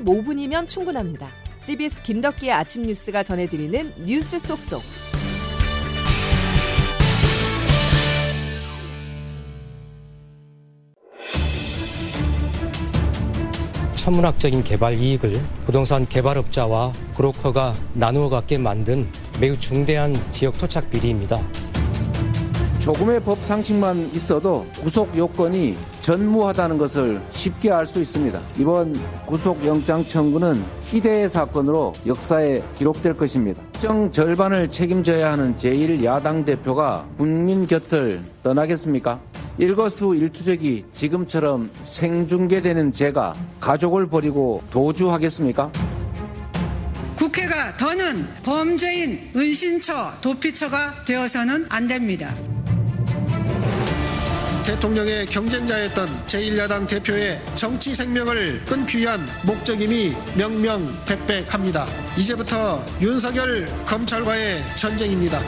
15분이면 충분합니다. CBS 김덕기의 아침 뉴스가 전해드리는 뉴스 속속. 천문학적인 개발 이익을 부동산 개발업자와 브로커가 나누어 갖게 만든 매우 중대한 지역 토착 비리입니다. 조금의 법 상식만 있어도 구속 요건이 전무하다는 것을 쉽게 알 수 있습니다. 이번 구속영장 청구는 희대의 사건으로 역사에 기록될 것입니다. 정 절반을 책임져야 하는 제1야당 대표가 국민 곁을 떠나겠습니까? 일거수일투족이 지금처럼 생중계되는 제가 가족을 버리고 도주하겠습니까? 국회가 더는 범죄인 은신처, 도피처가 되어서는 안 됩니다. 대통령의 경쟁자였던 제1야당 대표의 정치 생명을 끊기 위한 목적임이 명명백백합니다. 이제부터 윤석열 검찰과의 전쟁입니다.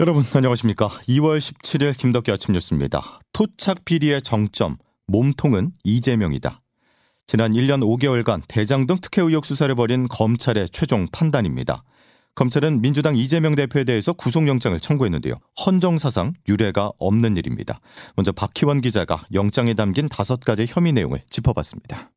여러분 안녕하십니까. 2월 17일 김덕기 아침 뉴스입니다. 토착 비리의 정점, 몸통은 이재명이다. 지난 1년 5개월간 대장동 특혜 의혹 수사를 벌인 검찰의 최종 판단입니다. 검찰은 민주당 이재명 대표에 대해서 구속영장을 청구했는데요. 헌정사상 유례가 없는 일입니다. 먼저 박희원 기자가 영장에 담긴 다섯 가지 혐의 내용을 짚어봤습니다.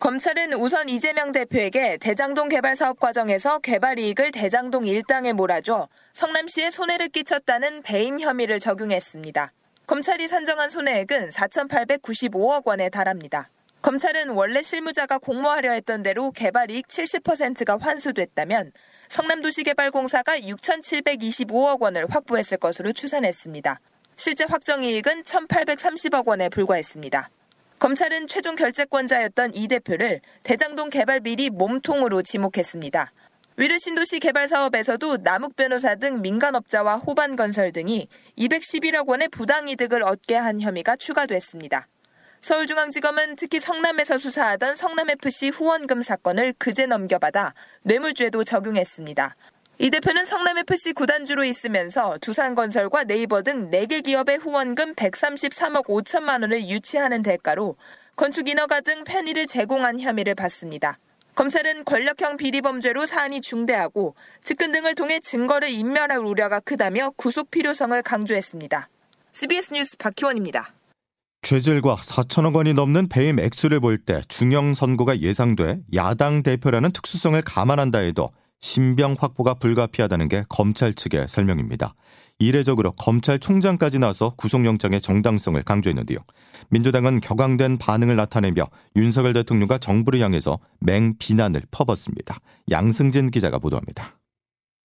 검찰은 우선 이재명 대표에게 대장동 개발 사업 과정에서 개발 이익을 대장동 일당에 몰아줘 성남시에 손해를 끼쳤다는 배임 혐의를 적용했습니다. 검찰이 산정한 손해액은 4,895억 원에 달합니다. 검찰은 원래 실무자가 공모하려 했던 대로 개발 이익 70%가 환수됐다면 성남도시개발공사가 6,725억 원을 확보했을 것으로 추산했습니다. 실제 확정 이익은 1,830억 원에 불과했습니다. 검찰은 최종 결재권자였던 이 대표를 대장동 개발 비리 몸통으로 지목했습니다. 위르 신도시 개발 사업에서도 남욱 변호사 등 민간업자와 호반건설 등이 211억 원의 부당이득을 얻게 한 혐의가 추가됐습니다. 서울중앙지검은 특히 성남에서 수사하던 성남FC 후원금 사건을 그제 넘겨받아 뇌물죄도 적용했습니다. 이 대표는 성남FC 구단주로 있으면서 두산건설과 네이버 등 4개 기업의 후원금 133억 5천만 원을 유치하는 대가로 건축 인허가 등 편의를 제공한 혐의를 받습니다. 검찰은 권력형 비리범죄로 사안이 중대하고 측근 등을 통해 증거를 인멸할 우려가 크다며 구속 필요성을 강조했습니다. CBS 뉴스 박희원입니다. 죄질과 4천억 원이 넘는 배임 액수를 볼 때 중형 선고가 예상돼 야당 대표라는 특수성을 감안한다 해도 신병 확보가 불가피하다는 게 검찰 측의 설명입니다. 이례적으로 검찰총장까지 나서 구속영장의 정당성을 강조했는데요. 민주당은 격앙된 반응을 나타내며 윤석열 대통령과 정부를 향해서 맹 비난을 퍼붓습니다. 양승진 기자가 보도합니다.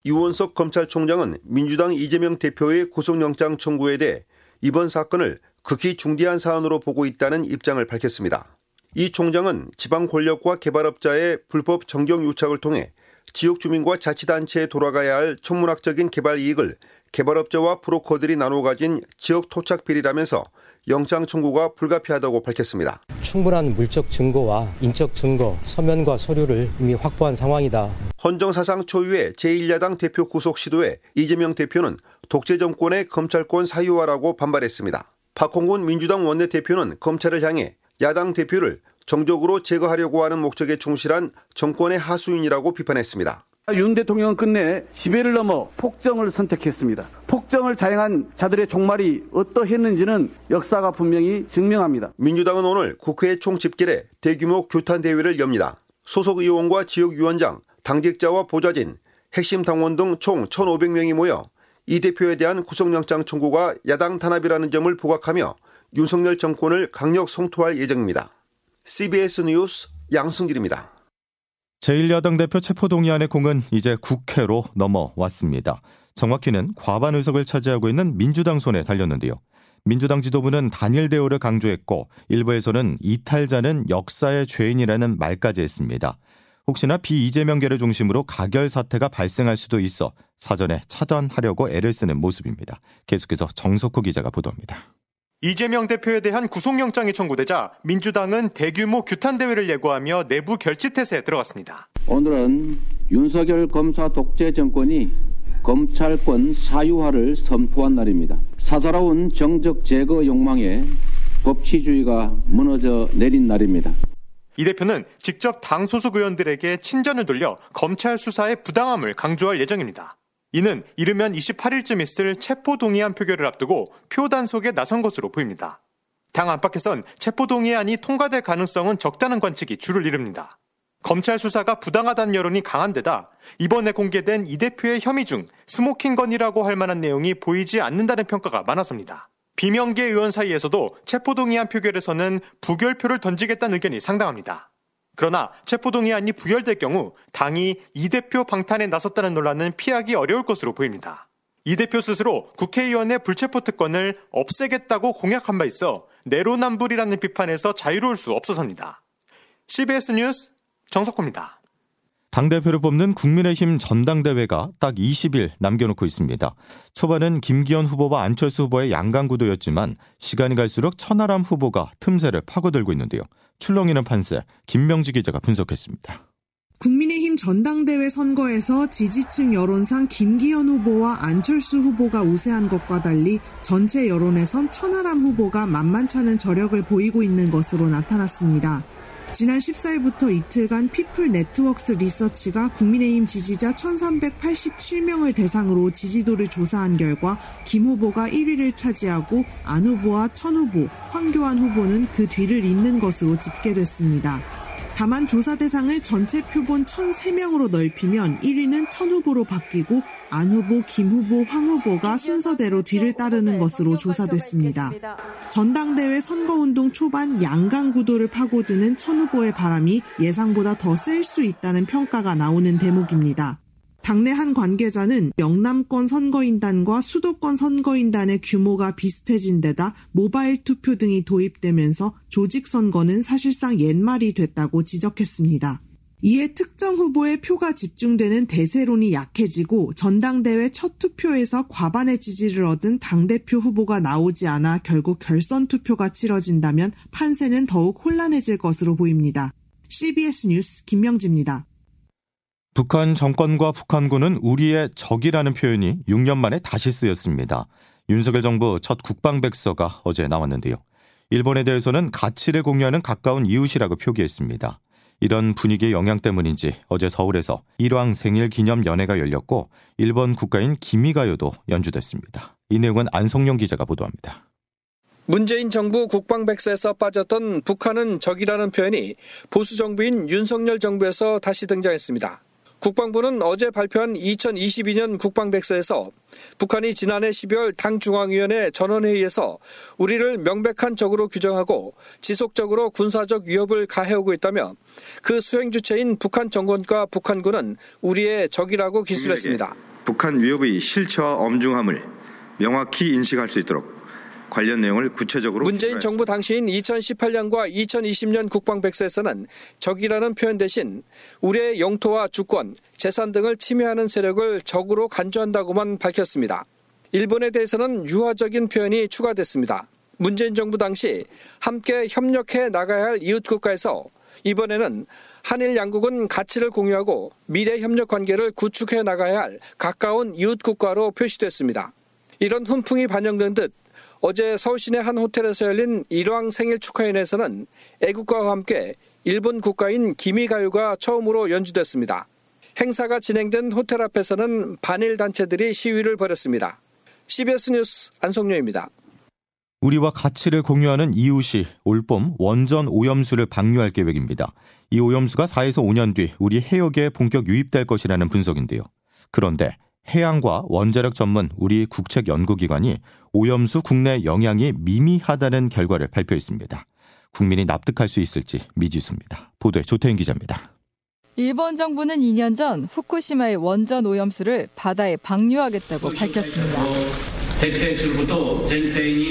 이원석 검찰총장은 민주당 이재명 대표의 구속영장 청구에 대해 이번 사건을 극히 중대한 사안으로 보고 있다는 입장을 밝혔습니다. 이 총장은 지방 권력과 개발업자의 불법 정경 유착을 통해 지역 주민과 자치단체에 돌아가야 할 천문학적인 개발 이익을 개발업자와 브로커들이 나눠 가진 지역 토착 비리라면서 영장 청구가 불가피하다고 밝혔습니다. 충분한 물적 증거와 인적 증거, 서면과 서류를 이미 확보한 상황이다. 헌정 사상 초유의 제1야당 대표 구속 시도에 이재명 대표는 독재 정권의 검찰권 사유화라고 반발했습니다. 박홍근 민주당 원내대표는 검찰을 향해 야당 대표를 정적으로 제거하려고 하는 목적에 충실한 정권의 하수인이라고 비판했습니다. 윤 대통령은 끝내 지배를 넘어 폭정을 선택했습니다. 폭정을 자행한 자들의 종말이 어떠했는지는 역사가 분명히 증명합니다. 민주당은 오늘 국회 총집결에 대규모 규탄 대회를 엽니다. 소속 의원과 지역위원장, 당직자와 보좌진, 핵심 당원 등 총 1,500명이 모여 이 대표에 대한 구속영장 청구가 야당 탄압이라는 점을 부각하며 윤석열 정권을 강력 성토할 예정입니다. CBS 뉴스 양승길입니다. 제1야당 대표 체포동의안의 공은 이제 국회로 넘어왔습니다. 정확히는 과반 의석을 차지하고 있는 민주당 손에 달렸는데요. 민주당 지도부는 단일 대우를 강조했고 일부에서는 이탈자는 역사의 죄인이라는 말까지 했습니다. 혹시나 비이재명계를 중심으로 가결 사태가 발생할 수도 있어 사전에 차단하려고 애를 쓰는 모습입니다. 계속해서 정석호 기자가 보도합니다. 이재명 대표에 대한 구속영장이 청구되자 민주당은 대규모 규탄 대회를 예고하며 내부 결집태세에 들어갔습니다. 오늘은 윤석열 검사 독재 정권이 검찰권 사유화를 선포한 날입니다. 사사로운 정적 제거 욕망에 법치주의가 무너져 내린 날입니다. 이 대표는 직접 당 소속 의원들에게 친전을 돌려 검찰 수사의 부당함을 강조할 예정입니다. 이는 이르면 28일쯤 있을 체포동의안 표결을 앞두고 표 단속에 나선 것으로 보입니다. 당 안팎에선 체포동의안이 통과될 가능성은 적다는 관측이 주를 이룹니다. 검찰 수사가 부당하다는 여론이 강한 데다 이번에 공개된 이 대표의 혐의 중 smoking gun이라고 할 만한 내용이 보이지 않는다는 평가가 많아섭니다. 비명계 의원 사이에서도 체포동의안 표결에서는 부결표를 던지겠다는 의견이 상당합니다. 그러나 체포동의안이 부결될 경우 당이 이 대표 방탄에 나섰다는 논란은 피하기 어려울 것으로 보입니다. 이 대표 스스로 국회의원의 불체포 특권을 없애겠다고 공약한 바 있어 내로남불이라는 비판에서 자유로울 수 없어서입니다. CBS 뉴스 정석호입니다. 당대표를 뽑는 국민의힘 전당대회가 딱 20일 남겨놓고 있습니다. 초반은 김기현 후보와 안철수 후보의 양강구도였지만 시간이 갈수록 천하람 후보가 틈새를 파고들고 있는데요. 출렁이는 판세 김명지 기자가 분석했습니다. 국민의힘 전당대회 선거에서 지지층 여론상 김기현 후보와 안철수 후보가 우세한 것과 달리 전체 여론에선 천하람 후보가 만만찮은 저력을 보이고 있는 것으로 나타났습니다. 지난 14일부터 이틀간 피플 네트워크스 리서치가 국민의힘 지지자 1387명을 대상으로 지지도를 조사한 결과 김 후보가 1위를 차지하고 안 후보와 천 후보, 황교안 후보는 그 뒤를 잇는 것으로 집계됐습니다. 다만 조사 대상을 전체 표본 1,003명으로 넓히면 1위는 천 후보로 바뀌고 안 후보, 김 후보, 황 후보가 순서대로 뒤를 따르는 것으로 조사됐습니다. 전당대회 선거운동 초반 양강 구도를 파고드는 천 후보의 바람이 예상보다 더 셀 수 있다는 평가가 나오는 대목입니다. 당내 한 관계자는 영남권 선거인단과 수도권 선거인단의 규모가 비슷해진 데다 모바일 투표 등이 도입되면서 조직 선거는 사실상 옛말이 됐다고 지적했습니다. 이에 특정 후보의 표가 집중되는 대세론이 약해지고 전당대회 첫 투표에서 과반의 지지를 얻은 당대표 후보가 나오지 않아 결국 결선 투표가 치러진다면 판세는 더욱 혼란해질 것으로 보입니다. CBS 뉴스 김명지입니다. 북한 정권과 북한군은 우리의 적이라는 표현이 6년 만에 다시 쓰였습니다. 윤석열 정부 첫 국방백서가 어제 나왔는데요. 일본에 대해서는 가치를 공유하는 가까운 이웃이라고 표기했습니다. 이런 분위기의 영향 때문인지 어제 서울에서 일왕 생일 기념 연회가 열렸고 일본 국가인 기미가요도 연주됐습니다. 이 내용은 안성용 기자가 보도합니다. 문재인 정부 국방백서에서 빠졌던 북한은 적이라는 표현이 보수 정부인 윤석열 정부에서 다시 등장했습니다. 국방부는 어제 발표한 2022년 국방백서에서 북한이 지난해 12월 당 중앙위원회 전원회의에서 우리를 명백한 적으로 규정하고 지속적으로 군사적 위협을 가해오고 있다며 그 수행 주체인 북한 정권과 북한군은 우리의 적이라고 기술했습니다. 북한 위협의 실체와 엄중함을 명확히 인식할 수 있도록 관련 내용을 구체적으로 문재인 정부 당시인 2018년과 2020년 국방 백서에서는 적이라는 표현 대신 우리의 영토와 주권, 재산 등을 침해하는 세력을 적으로 간주한다고만 밝혔습니다. 일본에 대해서는 유화적인 표현이 추가됐습니다. 문재인 정부 당시 함께 협력해 나가야 할 이웃 국가에서 이번에는 한일 양국은 가치를 공유하고 미래 협력 관계를 구축해 나가야 할 가까운 이웃 국가로 표시됐습니다. 이런 훈풍이 반영된 듯 어제 서울 시내 한 호텔에서 열린 일왕 생일 축하인에서는 애국가와 함께 일본 국가인 기미가요가 처음으로 연주됐습니다. 행사가 진행된 호텔 앞에서는 반일 단체들이 시위를 벌였습니다. CBS 뉴스 안성료입니다. 우리와 가치를 공유하는 이웃이 올봄 원전 오염수를 방류할 계획입니다. 이 오염수가 4에서 5년 뒤 우리 해역에 본격 유입될 것이라는 분석인데요. 그런데 해양과 원자력 전문 우리 국책연구기관이 오염수 국내 영향이 미미하다는 결과를 발표했습니다. 국민이 납득할 수 있을지 미지수입니다. 보도에 조태인 기자입니다. 일본 정부는 2년 전 후쿠시마의 원전 오염수를 바다에 방류하겠다고 밝혔습니다.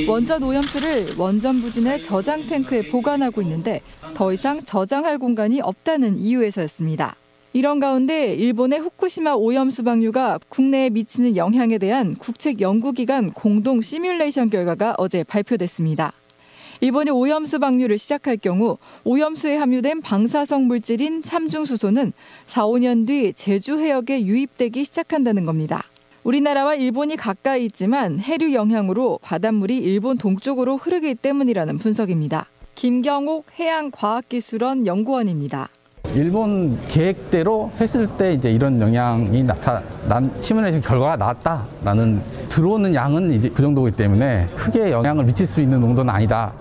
원전 오염수를 원전 부진의 저장 탱크에 보관하고 있는데 더 이상 저장할 공간이 없다는 이유에서였습니다. 이런 가운데 일본의 후쿠시마 오염 수 방류가 국내에 미치는 영향에 대한 국책 연구기관 공동 시뮬레이션 결과가 어제 발표됐습니다. 일본이 오염수 방류를 시작할 경우 오염수에 함유된 방사성 물질인 삼중수소는 4, 5년 뒤 제주 해역에 유입되기 시작한다는 겁니다. 우리나라와 일본이 가까이 있지만 해류 영향으로 바닷물이 일본 동쪽으로 흐르기 때문이라는 분석입니다. 김경옥 해양과학기술원 연구원입니다. 일본 계획대로 했을 때 이제 이런 영향이 나타난 시뮬레이션 결과가 나왔다라는 들어오는 양은 이제 그 정도이기 때문에 크게 영향을 미칠 수 있는 농도는 아니다.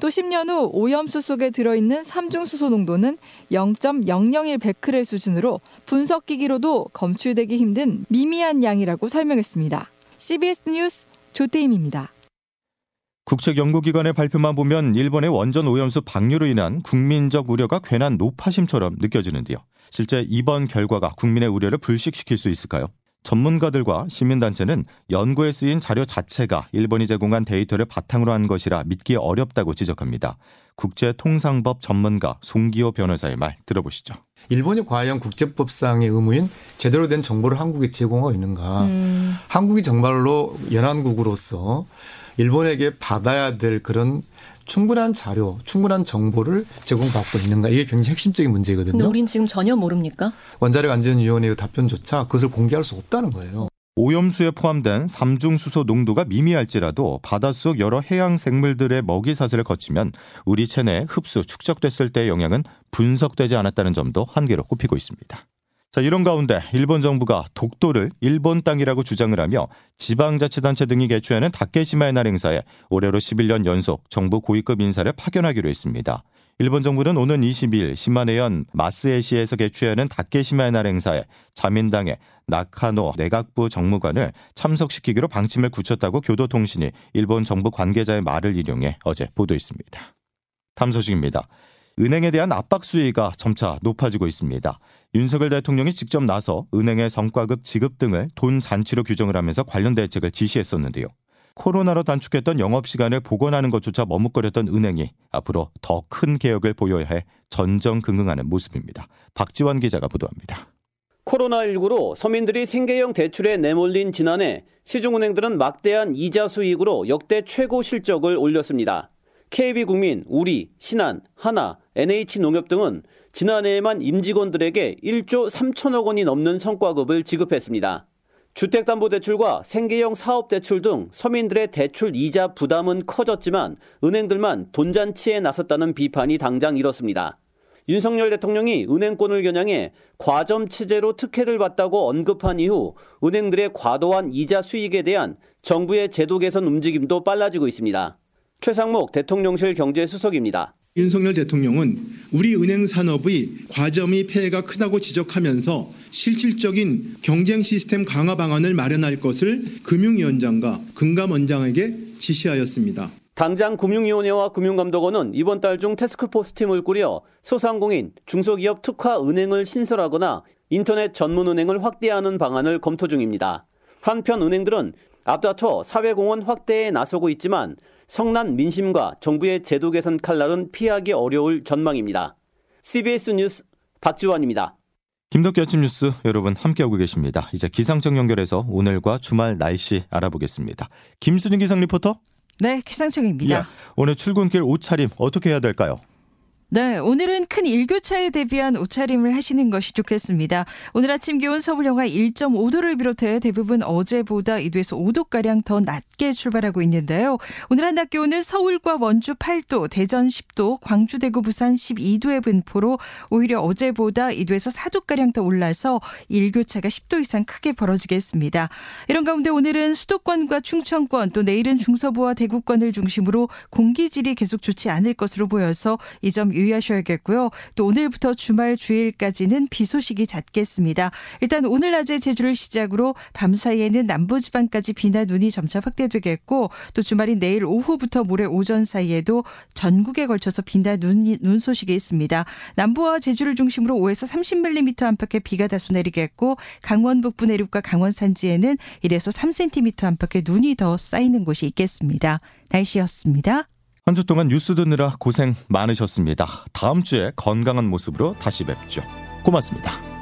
또 10년 후 오염수 속에 들어있는 삼중수소 농도는 0.001 베크렐 수준으로 분석기기로도 검출되기 힘든 미미한 양이라고 설명했습니다. CBS 뉴스 조태임입니다. 국책연구기관의 발표만 보면 일본의 원전 오염수 방류로 인한 국민적 우려가 괜한 노파심처럼 느껴지는데요. 실제 이번 결과가 국민의 우려를 불식시킬 수 있을까요? 전문가들과 시민단체는 연구에 쓰인 자료 자체가 일본이 제공한 데이터를 바탕으로 한 것이라 믿기 어렵다고 지적합니다. 국제통상법 전문가 송기호 변호사의 말 들어보시죠. 일본이 과연 국제법상의 의무인 제대로 된 정보를 한국에 제공하고 있는가. 음. 한국이 정말로 연안국으로서 일본에게 받아야 될 그런 충분한 자료, 충분한 정보를 제공받고 있는가 이게 굉장히 핵심적인 문제거든요. 근데 우린 지금 전혀 모릅니까? 원자력 안전위원회의 답변조차 그것을 공개할 수 없다는 거예요. 오염수에 포함된 삼중수소 농도가 미미할지라도 바닷속 여러 해양 생물들의 먹이 사슬을 거치면 우리 체내에 흡수 축적됐을 때의 영향은 분석되지 않았다는 점도 한계로 꼽히고 있습니다. 자, 이런 가운데 일본 정부가 독도를 일본 땅이라고 주장을 하며 지방자치단체 등이 개최하는 다케시마의 날 행사에 올해로 11년 연속 정부 고위급 인사를 파견하기로 했습니다. 일본 정부는 오는 22일 시마네현 마스에시에서 개최하는 다케시마의 날 행사에 자민당의 나카노 내각부 정무관을 참석시키기로 방침을 굳혔다고 교도통신이 일본 정부 관계자의 말을 인용해 어제 보도했습니다. 탐 소식입니다. 은행에 대한 압박 수위가 점차 높아지고 있습니다. 윤석열 대통령이 직접 나서 은행의 성과급 지급 등을 돈 잔치로 규정을 하면서 관련 대책을 지시했었는데요. 코로나로 단축했던 영업시간을 복원하는 것조차 머뭇거렸던 은행이 앞으로 더 큰 개혁을 보여야 해 전정긍긍하는 모습입니다. 박지원 기자가 보도합니다. 코로나19로 서민들이 생계형 대출에 내몰린 지난해 시중은행들은 막대한 이자 수익으로 역대 최고 실적을 올렸습니다. KB국민, 우리, 신한, 하나, NH농협 등은 지난해에만 임직원들에게 1조 3천억 원이 넘는 성과급을 지급했습니다. 주택담보대출과 생계형 사업대출 등 서민들의 대출 이자 부담은 커졌지만 은행들만 돈잔치에 나섰다는 비판이 당장 일었습니다. 윤석열 대통령이 은행권을 겨냥해 과점 체제로 특혜를 받다고 언급한 이후 은행들의 과도한 이자 수익에 대한 정부의 제도 개선 움직임도 빨라지고 있습니다. 최상목 대통령실 경제수석입니다. 윤석열 대통령은 우리 은행 산업의 과점이 폐해가 크다고 지적하면서 실질적인 경쟁 시스템 강화 방안을 마련할 것을 금융위원장과 금감원장에게 지시하였습니다. 당장 금융위원회와 금융감독원은 이번 달 중 테스크포스 팀을 꾸려 소상공인, 중소기업 특화 은행을 신설하거나 인터넷 전문은행을 확대하는 방안을 검토 중입니다. 한편 은행들은 앞다퉈 사회공헌 확대에 나서고 있지만 성난 민심과 정부의 제도 개선 칼날은 피하기 어려울 전망입니다. CBS 뉴스 박지원입니다. 김덕기 아침 뉴스 여러분 함께하고 계십니다. 이제 기상청 연결해서 오늘과 주말 날씨 알아보겠습니다. 김수진 기상 리포터. 네, 기상청입니다. 예, 오늘 출근길 옷차림 어떻게 해야 될까요? 네, 오늘은 큰 일교차에 대비한 옷차림을 하시는 것이 좋겠습니다. 오늘 아침 기온 서울 영하 1.5도를 비롯해 대부분 어제보다 2도에서 5도가량 더 낮게 출발하고 있는데요. 오늘 한낮 기온은 서울과 원주 8도, 대전 10도, 광주, 대구, 부산 12도의 분포로 오히려 어제보다 2도에서 4도가량 더 올라서 일교차가 10도 이상 크게 벌어지겠습니다. 이런 가운데 오늘은 수도권과 충청권 또 내일은 중서부와 대구권을 중심으로 공기질이 계속 좋지 않을 것으로 보여서 이점 유의하셔야겠고요. 또 오늘부터 주말 주일까지는 비 소식이 잦겠습니다. 일단 오늘 낮에 제주를 시작으로 밤 사이에는 남부지방까지 비나 눈이 점차 확대되겠고 또 주말인 내일 오후부터 모레 오전 사이에도 전국에 걸쳐서 비나 눈, 눈 소식이 있습니다. 남부와 제주를 중심으로 5에서 30mm 안팎의 비가 다소 내리겠고 강원 북부 내륙과 강원 산지에는 1에서 3cm 안팎의 눈이 더 쌓이는 곳이 있겠습니다. 날씨였습니다. 한 주 동안 뉴스 듣느라 고생 많으셨습니다. 다음 주에 건강한 모습으로 다시 뵙죠. 고맙습니다.